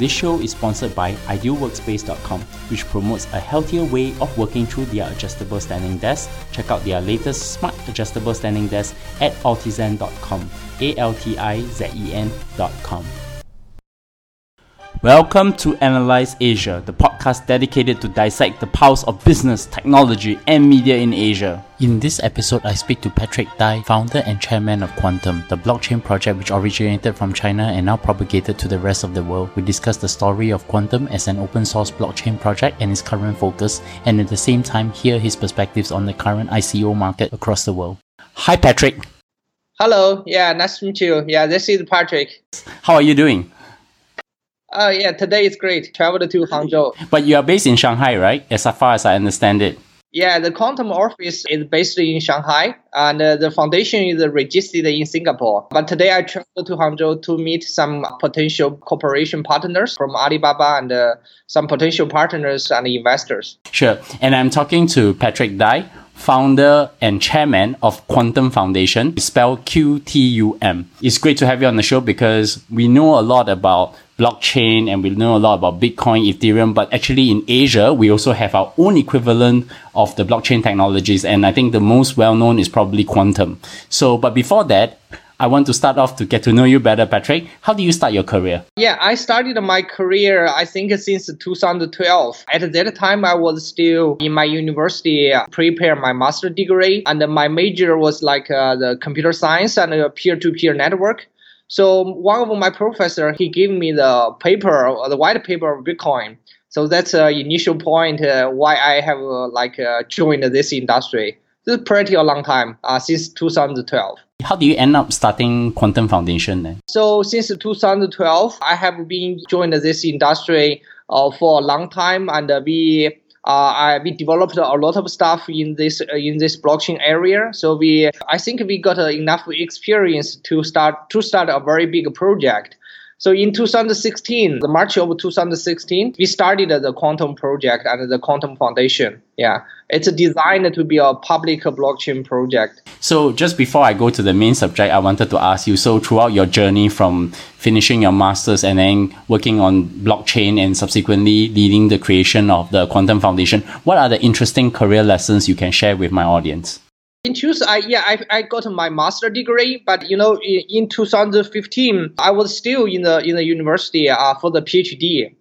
This show is sponsored by idealworkspace.com, which promotes a healthier way of working through their adjustable standing desk. Check out their latest smart adjustable standing desk at altizen.com. A L T I Z E N.com. Welcome to Analyse Asia, the podcast dedicated to dissect the pulse of business, technology, and media in Asia. In this episode, I speak to Patrick Dai, founder and chairman of Qtum, the blockchain project which originated from China and now propagated to the rest of the world. We discuss the story of Qtum as an open source blockchain project and its current focus, and at the same time, hear his perspectives on the current ICO market across the world. Hi, Patrick. Hello. Yeah, nice to meet you. Yeah, this is Patrick. How are you doing? Uh, yeah, today is great. Traveled to Hangzhou. But you are based in Shanghai, right? As far as I understand it. Yeah, the Qtum office is based in Shanghai, and uh, the foundation is registered in Singapore. But today I traveled to Hangzhou to meet some potential cooperation partners from Alibaba and uh, some potential partners and investors. Sure. And I'm talking to Patrick Dai, founder and chairman of Qtum Foundation, spelled Q T U M. It's great to have you on the show because we know a lot about blockchain and we know a lot about Bitcoin, Ethereum, but actually in Asia, we also have our own equivalent of the blockchain technologies. And I think the most well known is probably Qtum. So, but before that, I want to start off to get to know you better, Patrick. How do you start your career? Yeah, I started my career, I think, since 2012. At that time, I was still in my university, uh, prepare my master degree, and my major was like uh, the computer science and peer-to-peer network. So one of my professor, he gave me the paper, the white paper of Bitcoin. So that's the initial point uh, why I have uh, like uh, joined this industry. This is pretty a long time, uh, since 2012. How do you end up starting Qtum Foundation then? So since 2012, I have been joined this industry uh, for a long time, and we uh, we developed a lot of stuff in this uh, in this blockchain area. So we, I think we got enough experience to start to start a very big project. So in 2016, the March of 2016, we started the Qtum project and the Qtum Foundation. Yeah, it's designed to be a public blockchain project. So just before I go to the main subject, I wanted to ask you. So throughout your journey from finishing your masters and then working on blockchain and subsequently leading the creation of the Qtum Foundation, what are the interesting career lessons you can share with my audience? In choose, I yeah, I, I got my master degree, but you know, in, in 2015, I was still in the in the university uh, for the PhD.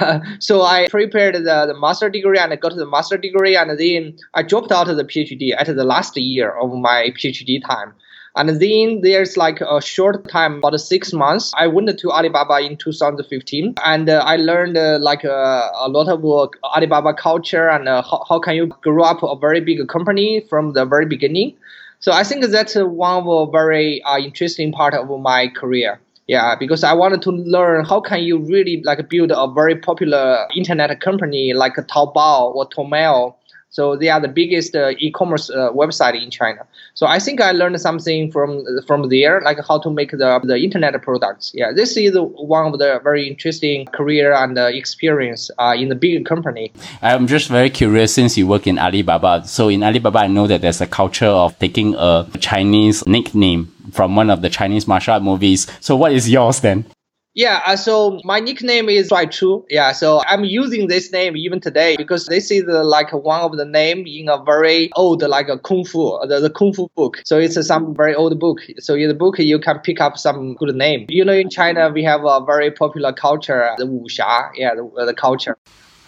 so I prepared the, the master degree and I got the master degree, and then I dropped out of the PhD at the last year of my PhD time. And then there's like a short time, about six months. I went to Alibaba in 2015, and uh, I learned uh, like uh, a lot of uh, Alibaba culture and uh, how, how can you grow up a very big company from the very beginning. So I think that's uh, one of a very interesting part of my career. Yeah, because I wanted to learn how can you really like build a very popular internet company like Taobao or Tmall so they are the biggest uh, e-commerce uh, website in China. So I think I learned something from from there, like how to make the, the internet products. Yeah, this is one of the very interesting career and uh, experience uh, in the big company. I'm just very curious since you work in Alibaba. So in Alibaba, I know that there's a culture of taking a Chinese nickname from one of the Chinese martial art movies. So what is yours then? Yeah, uh, so my nickname is Shuai Chu. Yeah, so I'm using this name even today because this is uh, like one of the name in a very old like a kung fu, the, the kung fu book. So it's uh, some very old book. So in the book you can pick up some good name. You know, in China we have a very popular culture, the wuxia. Yeah, the, the culture.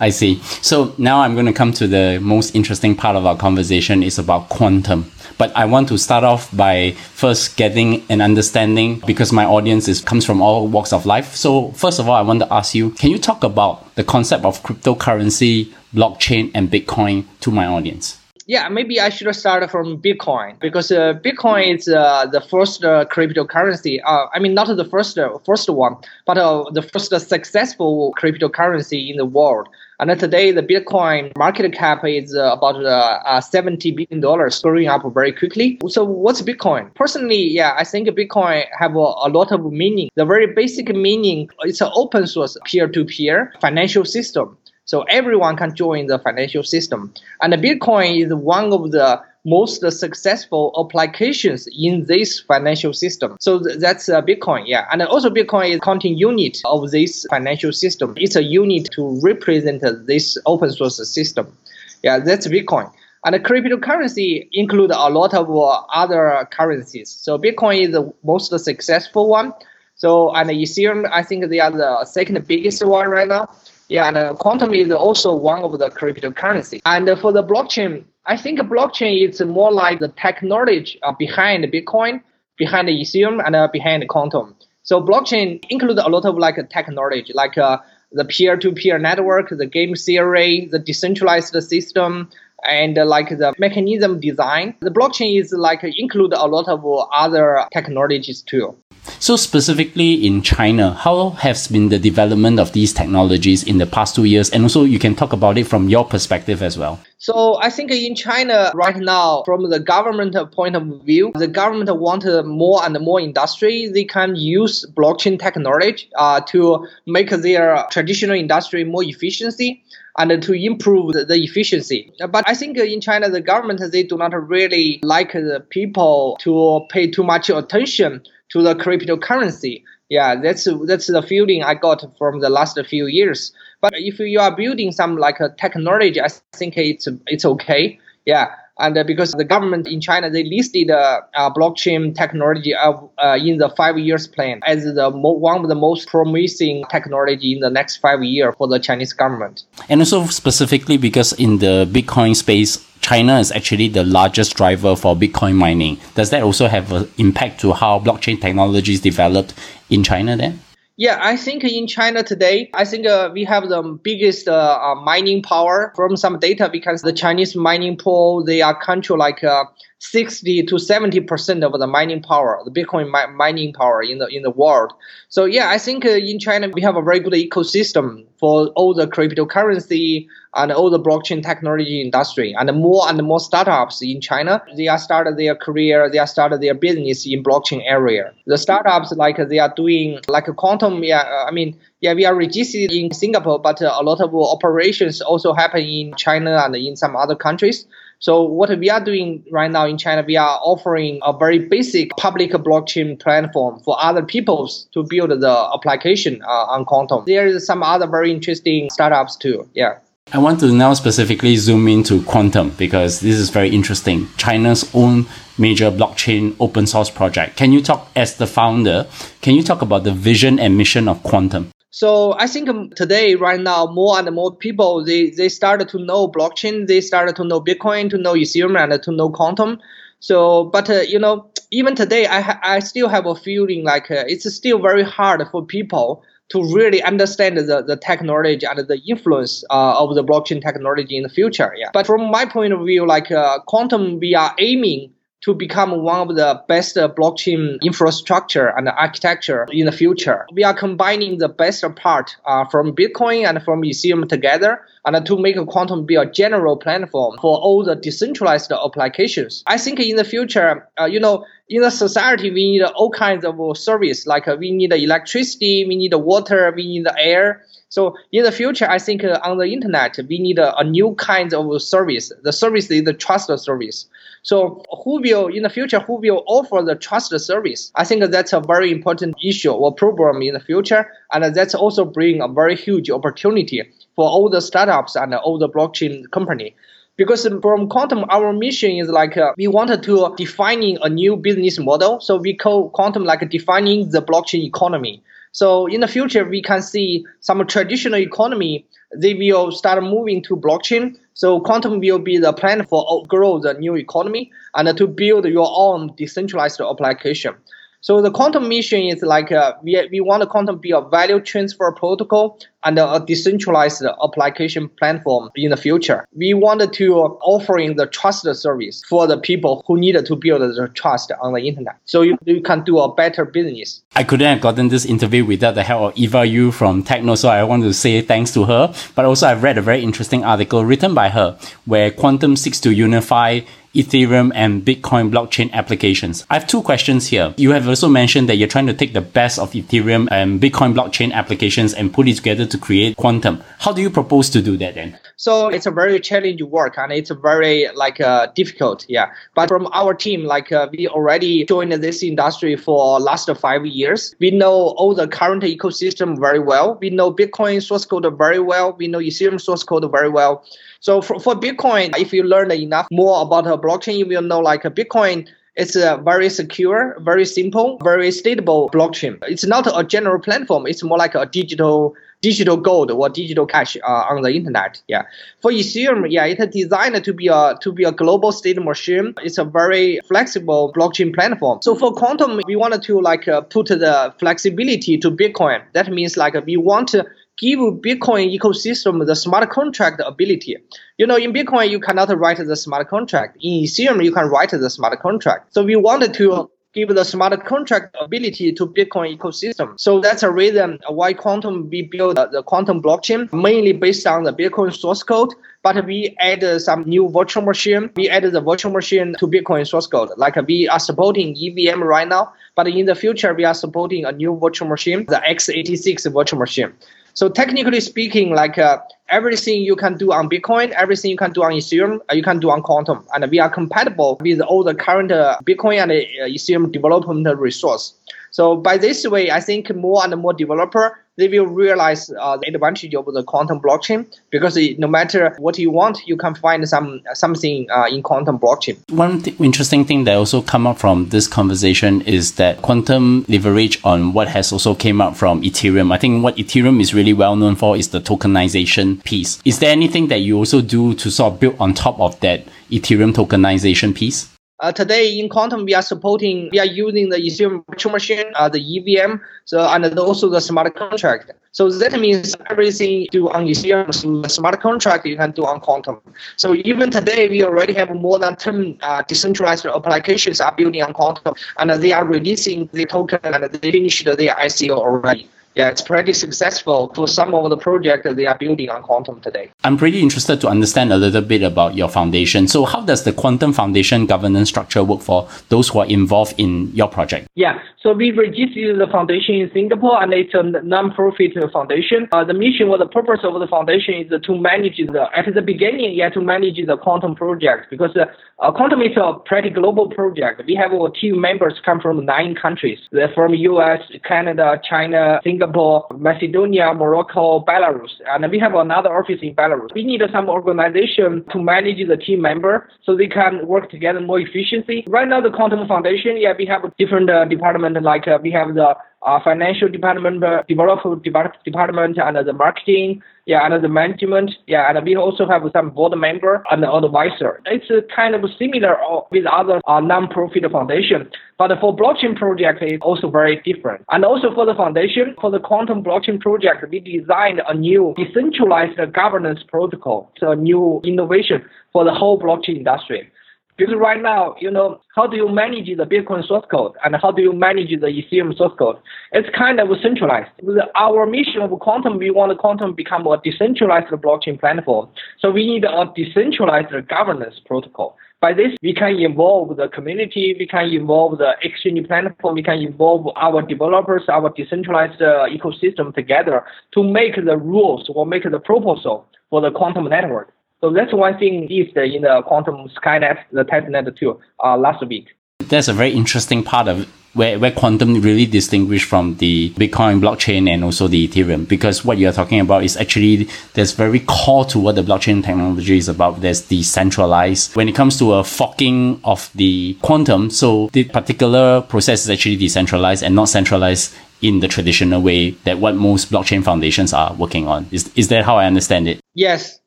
I see. So now I'm going to come to the most interesting part of our conversation is about Qtum. But I want to start off by first getting an understanding because my audience is comes from all walks of life. So first of all, I want to ask you, can you talk about the concept of cryptocurrency, blockchain, and Bitcoin to my audience? Yeah, maybe I should start from Bitcoin because uh, Bitcoin is uh, the first uh, cryptocurrency. Uh, I mean, not the first uh, first one, but uh, the first successful cryptocurrency in the world. And today, the Bitcoin market cap is uh, about uh, uh, $70 billion, growing up very quickly. So what's Bitcoin? Personally, yeah, I think Bitcoin have a, a lot of meaning. The very basic meaning, it's an open source peer-to-peer financial system. So everyone can join the financial system. And Bitcoin is one of the most successful applications in this financial system. So th- that's uh, Bitcoin, yeah. And also Bitcoin is counting unit of this financial system. It's a unit to represent this open source system. Yeah, that's Bitcoin. And cryptocurrency include a lot of uh, other currencies. So Bitcoin is the most successful one. So and Ethereum, I think they are the second biggest one right now. Yeah, and uh, Qtum is also one of the cryptocurrency. And uh, for the blockchain, I think blockchain is more like the technology uh, behind Bitcoin, behind Ethereum, and uh, behind Qtum. So blockchain includes a lot of like technology, like uh, the peer-to-peer network, the game theory, the decentralized system, and uh, like the mechanism design. The blockchain is like include a lot of other technologies too. So specifically in China, how has been the development of these technologies in the past two years? And also you can talk about it from your perspective as well. So I think in China right now, from the government point of view, the government want more and more industry. They can use blockchain technology uh, to make their traditional industry more efficiency and to improve the, efficiency. But I think in China, the government, they do not really like the people to pay too much attention to the cryptocurrency. Yeah, that's that's the feeling I got from the last few years. But if you are building some like a technology, I think it's it's okay. Yeah, and uh, because the government in China they listed uh, uh, blockchain technology of, in the five years plan as the mo- one of the most promising technology in the next five years for the Chinese government. And also specifically because in the Bitcoin space, China is actually the largest driver for Bitcoin mining. Does that also have an impact to how blockchain technology is developed in China then? Yeah, I think in China today, I think uh, we have the biggest uh, uh, mining power from some data because the Chinese mining pool, they are control like uh, 60 to 70 percent of the mining power, the Bitcoin mi- mining power in the in the world. So yeah, I think uh, in China we have a very good ecosystem for all the cryptocurrency and all the blockchain technology industry. And more and more startups in China, they are started their career, they are started their business in blockchain area. The startups like they are doing like a Qtum. Yeah, I mean, yeah, we are registered in Singapore, but uh, a lot of operations also happen in China and in some other countries. So what we are doing right now in China, we are offering a very basic public blockchain platform for other peoples to build the application uh, on Qtum. There is some other very interesting startups too. Yeah. I want to now specifically zoom into Qtum because this is very interesting. China's own major blockchain open source project. Can you talk as the founder? Can you talk about the vision and mission of Qtum? So I think um, today, right now, more and more people they, they started to know blockchain, they started to know Bitcoin, to know Ethereum, and to know Qtum. So, but uh, you know, even today, I I still have a feeling like uh, it's still very hard for people to really understand the, the technology and the influence uh, of the blockchain technology in the future. Yeah. But from my point of view, like uh, Qtum, we are aiming to become one of the best blockchain infrastructure and architecture in the future. We are combining the best part uh, from Bitcoin and from Ethereum together and to make Qtum be a general platform for all the decentralized applications. I think in the future, uh, you know, in the society, we need all kinds of service, like uh, we need electricity, we need water, we need air. So in the future, I think uh, on the internet, we need a, a, new kind of service. The service is the trust service. So who will in the future who will offer the trust service? I think that's a very important issue or problem in the future, and that's also bring a very huge opportunity for all the startups and all the blockchain company. Because from Qtum, our mission is like uh, we wanted to defining a new business model. So we call Qtum like defining the blockchain economy. So in the future, we can see some traditional economy they will start moving to blockchain. So Qtum will be the plan for grow the new economy and to build your own decentralized application. So the Qtum mission is like uh, we, we want the Qtum be a value transfer protocol and a decentralized application platform in the future. We wanted to offering the trust service for the people who needed to build the trust on the internet. So you, you can do a better business. I couldn't have gotten this interview without the help of Eva Yu from Techno, so I want to say thanks to her. But also I've read a very interesting article written by her where Qtum seeks to unify Ethereum and Bitcoin blockchain applications. I have two questions here. You have also mentioned that you're trying to take the best of Ethereum and Bitcoin blockchain applications and put it together to create Qtum. How do you propose to do that then? So it's a very challenging work and it's very like uh, difficult. Yeah. But from our team, like uh, we already joined this industry for last five years. We know all the current ecosystem very well. We know Bitcoin source code very well. We know Ethereum source code very well. So for, for Bitcoin, if you learn enough more about a blockchain, you will know like a Bitcoin it's a very secure, very simple, very stable blockchain. It's not a general platform. It's more like a digital digital gold or digital cash uh, on the internet. Yeah. For Ethereum, yeah, it's designed to be a to be a global state machine. It's a very flexible blockchain platform. So for Qtum, we wanted to like uh, put the flexibility to Bitcoin. That means like we want to give Bitcoin ecosystem the smart contract ability. You know, in Bitcoin, you cannot write the smart contract. In Ethereum, you can write the smart contract. So we wanted to give the smart contract ability to Bitcoin ecosystem. So that's a reason why Qtum we built the Qtum blockchain mainly based on the Bitcoin source code. But we add some new virtual machine. We added the virtual machine to Bitcoin source code. Like we are supporting EVM right now, but in the future we are supporting a new virtual machine, the x86 virtual machine. So technically speaking, like uh, everything you can do on Bitcoin, everything you can do on Ethereum, uh, you can do on Qtum, and we are compatible with all the current uh, Bitcoin and uh, Ethereum development resource. So by this way, I think more and more developer they will realize uh, the advantage of the Qtum blockchain because it, no matter what you want, you can find some something uh, in Qtum blockchain. One th- interesting thing that also come up from this conversation is that Qtum leverage on what has also came up from Ethereum. I think what Ethereum is really well known for is the tokenization piece. Is there anything that you also do to sort of build on top of that Ethereum tokenization piece? Uh, today in Qtum, we are supporting, we are using the Ethereum virtual machine, uh, the EVM, so and also the smart contract. So that means everything you do on Ethereum, the smart contract you can do on Qtum. So even today, we already have more than 10 uh, decentralized applications are building on Qtum, and they are releasing the token and they finished their ICO already yeah, it's pretty successful for some of the projects that they are building on Qtum today. I'm pretty interested to understand a little bit about your foundation. So, how does the Qtum Foundation governance structure work for those who are involved in your project? Yeah, so we registered the foundation in Singapore, and it's a non-profit foundation. Uh, the mission or the purpose of the foundation is to manage the at the beginning, yeah, to manage the Qtum project because uh, uh, Qtum is a pretty global project. We have our team members come from nine countries. They're from U.S., Canada, China, Singapore. Singapore, Macedonia, Morocco, Belarus, and we have another office in Belarus. We need some organization to manage the team member so they can work together more efficiently. Right now, the Qtum Foundation, yeah, we have different uh, department like uh, we have the uh, financial department, uh, development department, and the marketing, yeah, and the management, yeah, and we also have some board member and advisor. It's kind of similar with other uh, non-profit foundation, but for blockchain project, it's also very different. And also for the foundation, for the Qtum blockchain project, we designed a new decentralized governance protocol, so a new innovation for the whole blockchain industry. Because right now, you know, how do you manage the Bitcoin source code and how do you manage the Ethereum source code? It's kind of centralized. With our mission of Qtum, we want Qtum become a decentralized blockchain platform. So we need a decentralized governance protocol. By this, we can involve the community, we can involve the exchange platform, we can involve our developers, our decentralized uh, ecosystem together to make the rules or make the proposal for the Qtum network. So that's one thing is in the Qtum Skynet, the testnet too, uh, last week. That's a very interesting part of where, where Qtum really distinguish from the Bitcoin blockchain and also the Ethereum. Because what you're talking about is actually there's very core to what the blockchain technology is about. There's decentralized. When it comes to a forking of the Qtum, so the particular process is actually decentralized and not centralized in the traditional way that what most blockchain foundations are working on. Is is that how I understand it? Yes,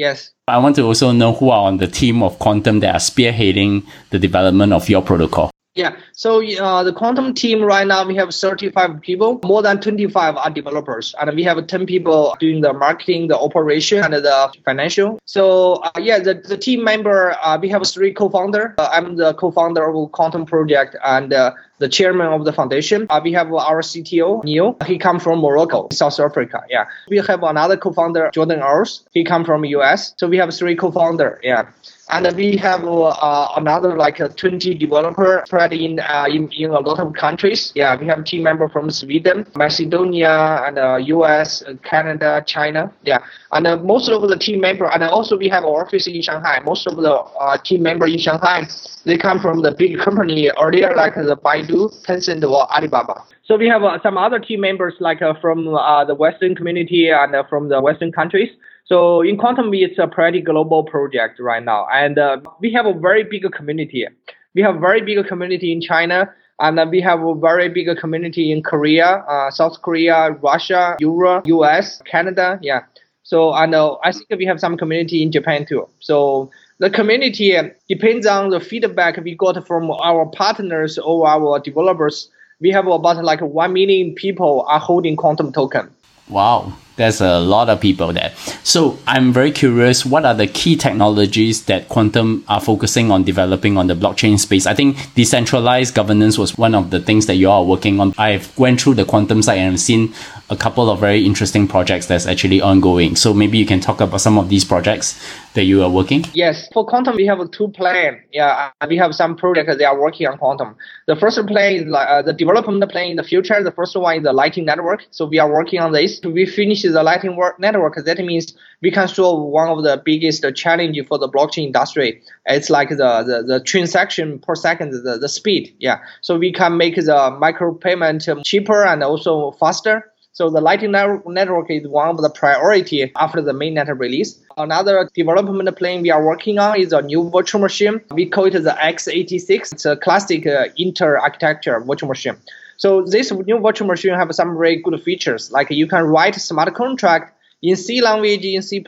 yes. I want to also know who are on the team of Qtum that are spearheading the development of your protocol. Yeah, so uh, the Qtum team right now we have 35 people. More than 25 are developers, and we have 10 people doing the marketing, the operation, and the financial. So uh, yeah, the, the team member uh, we have three co-founder. Uh, I'm the co-founder of Qtum Project, and uh, the chairman of the foundation. Uh, we have our CTO, Neil. He come from Morocco, South Africa. Yeah. We have another co-founder, Jordan Earls. He come from US. So we have three co-founder. Yeah. And we have uh, another like 20 developer spread in, uh, in in a lot of countries. Yeah, we have team member from Sweden, Macedonia, and uh, U.S., Canada, China. Yeah, and uh, most of the team member, and also we have our office in Shanghai. Most of the uh, team member in Shanghai, they come from the big company earlier, like the Baidu, Tencent, or Alibaba. So we have uh, some other team members like from the Western community and from the Western countries. So in Qtum, it's a pretty global project right now, and uh, we have a very big community. We have a very big community in China, and uh, we have a very big community in Korea, uh, South Korea, Russia, Europe, US, Canada. Yeah. So I know I think we have some community in Japan too. So the community depends on the feedback we got from our partners or our developers. We have about like one million people are holding Qtum token. Wow, there's a lot of people there. So I'm very curious, what are the key technologies that Qtum are focusing on developing on the blockchain space? I think decentralized governance was one of the things that you are working on. I've went through the Qtum site and I've seen a couple of very interesting projects that's actually ongoing. So maybe you can talk about some of these projects that you are working. Yes, for Qtum we have two plans. Yeah, we have some projects they are working on Qtum. The first plan is like, uh, the development plan in the future. The first one is the Lightning Network. So we are working on this. We finish the Lightning Network. That means we can solve one of the biggest challenge for the blockchain industry. It's like the the, the transaction per second, the, the speed. Yeah, so we can make the micro payment cheaper and also faster so the Lightning Network is one of the priority after the mainnet release. Another development plan we are working on is a new virtual machine. We call it the x86. It's a classic uh, Intel architecture virtual machine. So this new virtual machine have some very good features, like you can write smart contract in C language, in C++,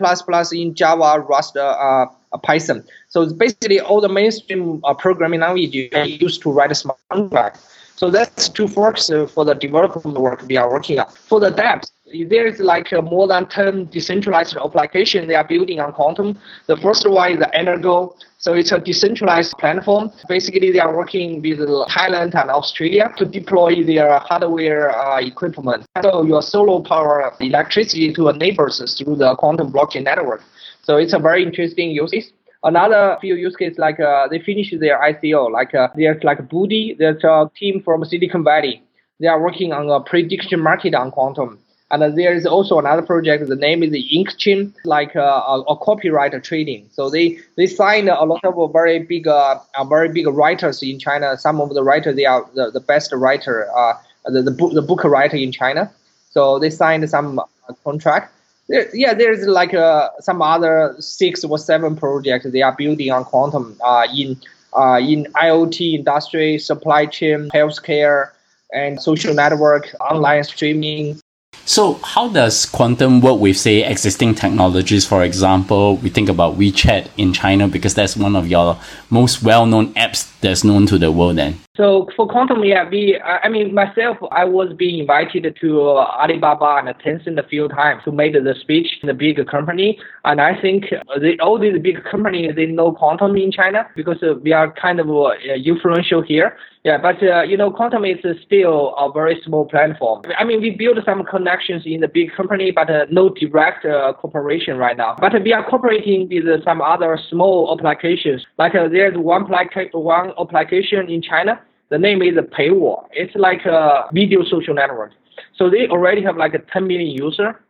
in Java, Rust, uh, uh, Python. So basically all the mainstream uh, programming language you can use to write a smart contract. So that's two forks uh, for the development work we are working on. For the dApps, there's like uh, more than 10 decentralized applications they are building on Qtum. The first one is the Energo. So it's a decentralized platform. Basically, they are working with Thailand and Australia to deploy their hardware uh, equipment. So your solar power electricity to neighbors through the Qtum blockchain network. So it's a very interesting use case. Another few use cases like uh, they finish their ICO, like uh, there's like Bodhi, there's a team from Silicon Valley. They are working on a prediction market on Qtum. And uh, there is also another project. The name is Inkchain, like uh, a, a copyright trading. So they they signed a lot of very big, uh, very big writers in China. Some of the writers they are the, the best writer, uh, the the book the book writer in China. So they signed some contract there, yeah, there's like uh, some other six or seven projects they are building on Qtum uh, in uh, in IoT industry, supply chain, healthcare, and social network, online streaming, so, how does Qtum work with, say, existing technologies? For example, we think about WeChat in China because that's one of your most well known apps that's known to the world then. So, for Qtum, yeah, we, I mean, myself, I was being invited to Alibaba and Tencent a few times to make the speech in the big company. And I think they, all these big companies, they know Qtum in China because we are kind of uh, influential here. Yeah, but uh, you know, Qtum is still a very small platform. I mean, we build some connections in the big company, but uh, no direct uh, cooperation right now. But we are cooperating with some other small applications. Like uh, there's one, one application in China. The name is Peiwo. It's like a video social network. So they already have like a 10 million user.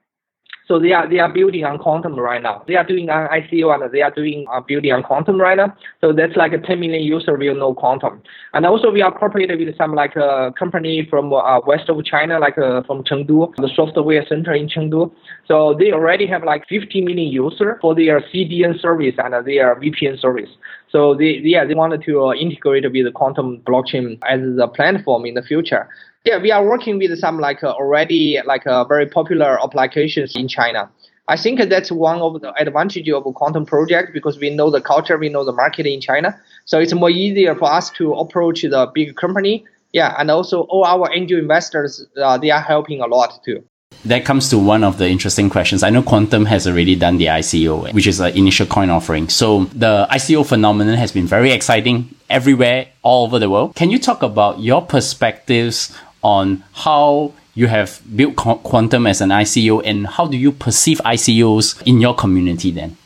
So they are they are building on Qtum right now. They are doing on ICO and they are doing uh, building on Qtum right now. So that's like a 10 million user will know Qtum. And also we are cooperated with some like a uh, company from uh, west of China, like uh, from Chengdu, the software center in Chengdu. So they already have like 50 million user for their CDN service and their VPN service. So they yeah they wanted to uh, integrate with Qtum blockchain as the platform in the future. Yeah, we are working with some like uh, already like uh, very popular applications in China. I think that's one of the advantages of a Qtum project because we know the culture, we know the market in China. So it's more easier for us to approach the big company. Yeah, and also all our angel investors, uh, they are helping a lot too. That comes to one of the interesting questions. I know Qtum has already done the ICO, which is an initial coin offering. So the ICO phenomenon has been very exciting everywhere, all over the world. Can you talk about your perspectives on how you have built Qtum as an ICO and how do you perceive ICOs in your community then?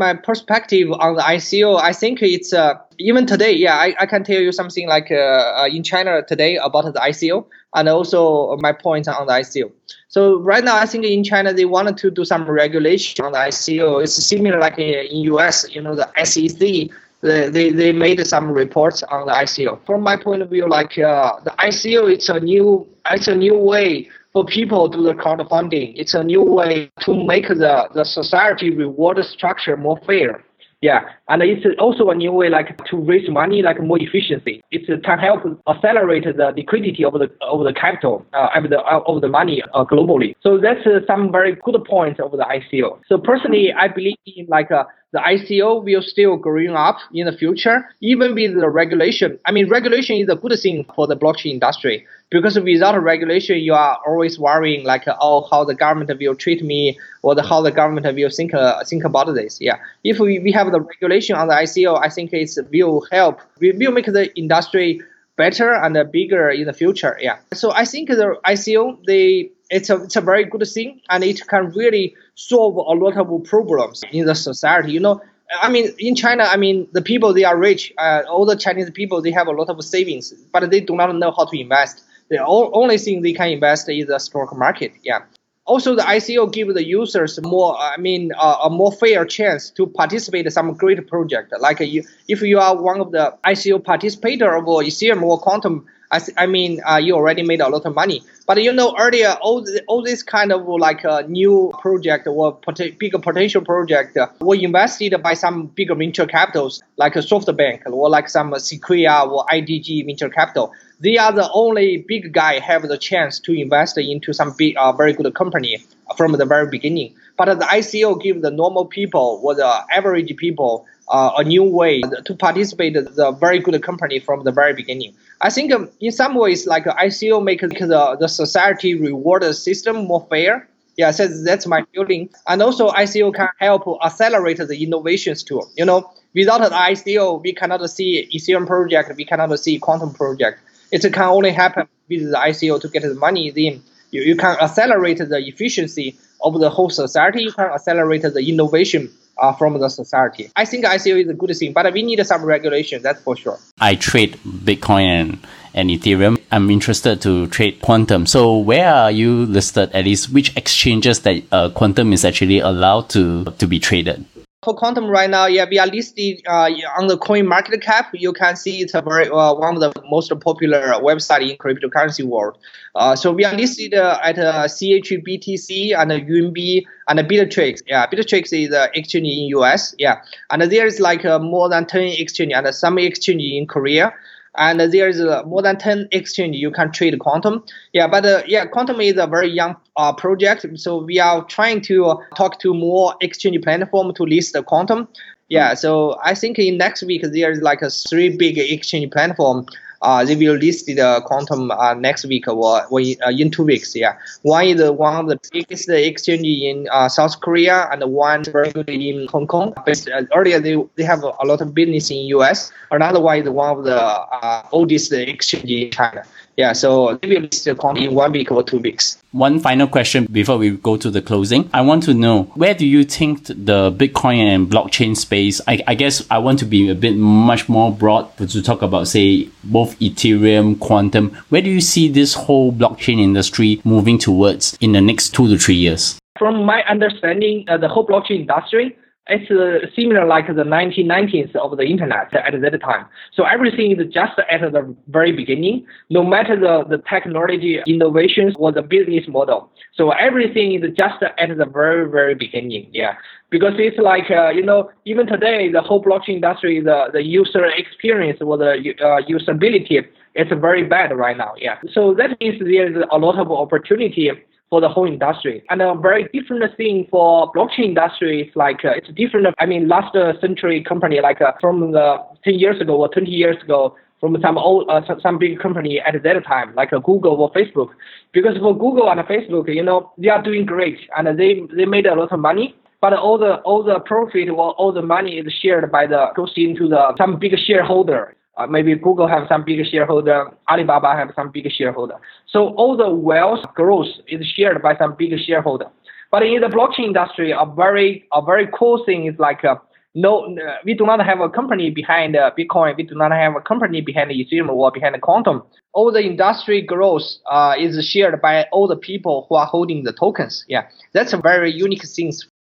My perspective on the ICO, I think it's uh, even today. Yeah, I, I can tell you something like uh, uh, in China today about the ICO, and also my point on the ICO. So right now, I think in China they wanted to do some regulation on the ICO. It's similar like in US, you know, the SEC. They, they, made some reports on the ICO. From my point of view, like uh, the ICO, it's a new it's a new way for people to do the crowdfunding. It's a new way to make the, the society reward structure more fair. Yeah, and it's also a new way like to raise money like more efficiency. It can help accelerate the liquidity of the of the capital uh, of the uh, of the money uh, globally. So that's uh, some very good points of the ICO. So personally, I believe in like uh, the ICO will still growing up in the future, even with the regulation. I mean, regulation is a good thing for the blockchain industry because without regulation, you are always worrying like, oh, how the government will treat me or the, how the government will think uh, think about this. Yeah, if we, we have the regulation on the ICO, I think it will help. We will make the industry better and bigger in the future. Yeah. So I think the ICO they it's a it's a very good thing and it can really solve a lot of problems in the society. You know, I mean, in China, I mean, the people they are rich. Uh, all the Chinese people they have a lot of savings, but they do not know how to invest. The only thing they can invest is the stock market. Yeah. Also, the ICO give the users more, I mean, uh, a more fair chance to participate in some great project. Like you, if you are one of the ICO participator of Ethereum or Qtum I, I mean, uh, you already made a lot of money. But you know, earlier, all, the, all this kind of like a uh, new project or pot- bigger potential project uh, were invested by some bigger venture capitals like SoftBank or like some Sequoia or IDG venture capital. They are the only big guy have the chance to invest into some big, uh, very good company from the very beginning. But the ICO give the normal people or the average people uh, a new way to participate the very good company from the very beginning. I think um, in some ways, like ICO make the, the society reward system more fair. Yeah, so that's my feeling. And also ICO can help accelerate the innovations too. You know, without an ICO, we cannot see Ethereum project, we cannot see Qtum project. It can only happen with the ICO to get the money. in. you, you can accelerate the efficiency of the whole society. You can accelerate the innovation uh, from the society. I think ICO is a good thing, but we need some regulation, that's for sure. I trade Bitcoin and, and Ethereum. I'm interested to trade Qtum. So where are you listed, at least which exchanges that uh, Qtum is actually allowed to, to be traded? For Qtum right now, yeah, we are listed uh, on the Coin Market Cap. You can see it's a very uh, one of the most popular website in cryptocurrency world. Uh, so we are listed uh, at uh, CHBTC and Yunbi and Bittrex. Yeah, Bittrex is the exchange in US. Yeah, and there is like uh, more than 10 exchange and some exchange in Korea and there is uh, more than 10 exchange you can trade Qtum. Yeah but uh, yeah Qtum is a very young uh, project. So we are trying to uh, talk to more exchange platform to list the Qtum. Yeah so i think in next week there is like a three big exchange platform uh, they will list the Qtum uh, next week or, or in, uh, in two weeks. Yeah, one is one of the biggest exchange in uh, South Korea, and one very good in Hong Kong. But uh, earlier they, they have a lot of business in US. Another one is one of the uh, oldest exchange in China. Yeah, so they will list the Qtum in one week or two weeks. One final question before we go to the closing. I want to know where do you think the Bitcoin and blockchain space? I, I guess I want to be a bit much more broad to talk about, say, both Ethereum, Qtum. Where do you see this whole blockchain industry moving towards in the next two to three years? From my understanding, uh, the whole blockchain industry it's uh, similar like the 1990s of the internet at that time. So everything is just at the very beginning, no matter the, the technology innovations or the business model. So everything is just at the very, very beginning. Yeah. Because it's like, uh, you know, even today, the whole blockchain industry, the, the user experience or the uh, usability, it's very bad right now. Yeah. So that means there's a lot of opportunity for the whole industry. And a very different thing for blockchain industry is like uh, it's different. I mean, last century company like uh, from the 10 years ago or 20 years ago from some old uh, some big company at that time like uh, Google or Facebook. Because for Google and Facebook, you know, they are doing great and they they made a lot of money. But all the all the profit or all the money is shared by the goes into the some big shareholder. Uh, maybe Google have some big shareholder, Alibaba have some big shareholder. So all the wealth growth is shared by some big shareholder. But in the blockchain industry, a very a very cool thing is like uh, no, we do not have a company behind uh, Bitcoin. We do not have a company behind Ethereum or behind Qtum. All the industry growth uh, is shared by all the people who are holding the tokens. Yeah, that's a very unique thing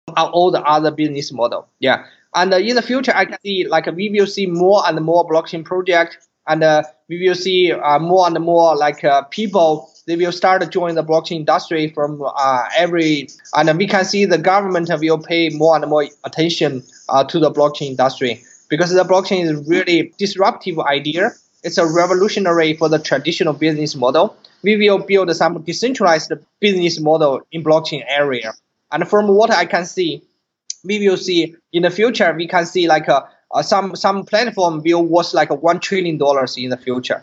from all the other business model. Yeah, and uh, in the future, I can see like we will see more and more blockchain project, and uh, we will see uh, more and more like people they will start to join the blockchain industry from uh, every, and we can see the government will pay more and more attention uh, to the blockchain industry because the blockchain is really disruptive idea. It's a revolutionary for the traditional business model. We will build some decentralized business model in blockchain area. And from what I can see, we will see in the future, we can see like a, uh, some some platform will worth like uh, one trillion dollars in the future.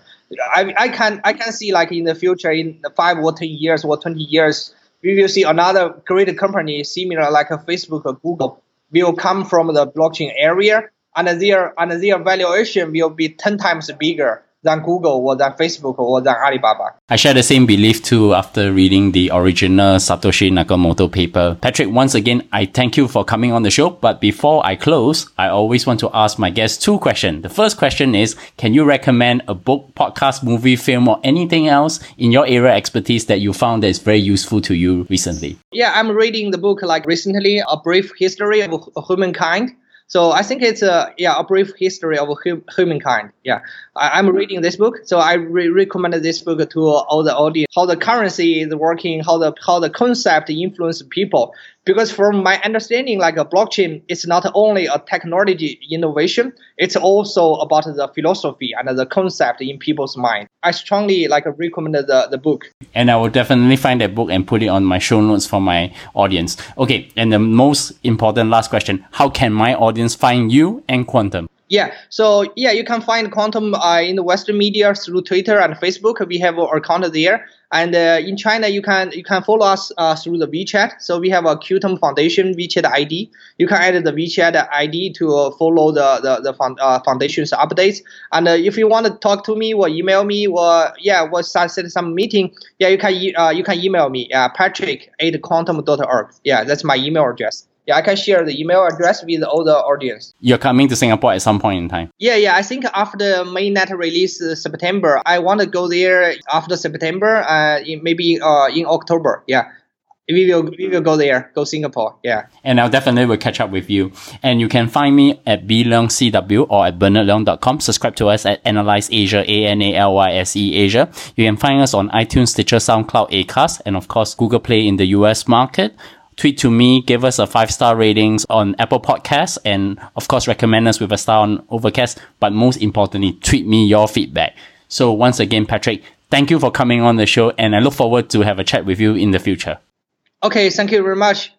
I, I can I can see like in the future in five or ten years or twenty years we will see another great company similar like a Facebook or Google will come from the blockchain area and their and their valuation will be ten times bigger than Google or than Facebook or than Alibaba. I share the same belief too after reading the original Satoshi Nakamoto paper. Patrick, once again, I thank you for coming on the show. But before I close, I always want to ask my guests two questions. The first question is, can you recommend a book, podcast, movie, film, or anything else in your area expertise that you found that is very useful to you recently? Yeah, I'm reading the book like recently, A Brief History of Humankind so I think it's a yeah a brief history of humankind. Yeah, I, am reading this book, so I re- recommend this book to all the audience. How the currency is working, how the how the concept influence people because from my understanding, like a blockchain, it's not only a technology innovation, it's also about the philosophy and the concept in people's mind. I strongly like recommend the, the book. And I will definitely find that book and put it on my show notes for my audience. Okay, and the most important last question, how can my audience find you and Qtum? Yeah, so yeah, you can find Qtum uh, in the Western media through Twitter and Facebook. We have our account there. And uh, in China, you can you can follow us uh, through the WeChat. So we have a Qtum Foundation WeChat ID. You can add the WeChat ID to uh, follow the the, the fund, uh, foundation's updates. And uh, if you want to talk to me or email me or yeah, or set some meeting, yeah, you can you can email me. Yeah, Patrick at qtum.org. Yeah, that's my email address yeah, I can share the email address with all the audience. You're coming to Singapore at some point in time. Yeah, yeah. I think after the mainnet release uh, September, I want to go there after September, uh, in, maybe uh, in October. Yeah. We will, we will go there, go Singapore. Yeah. And I'll definitely will catch up with you. And you can find me at bleungcw or at bernardleung.com. Subscribe to us at Analyse Asia, A-N-A-L-Y-S-E Asia. You can find us on iTunes, Stitcher, SoundCloud, Acast, and of course, Google Play in the US market tweet to me, give us a five star ratings on Apple Podcasts, and of course, recommend us with a star on Overcast. But most importantly, tweet me your feedback. So once again, Patrick, thank you for coming on the show, and I look forward to have a chat with you in the future. Okay, thank you very much.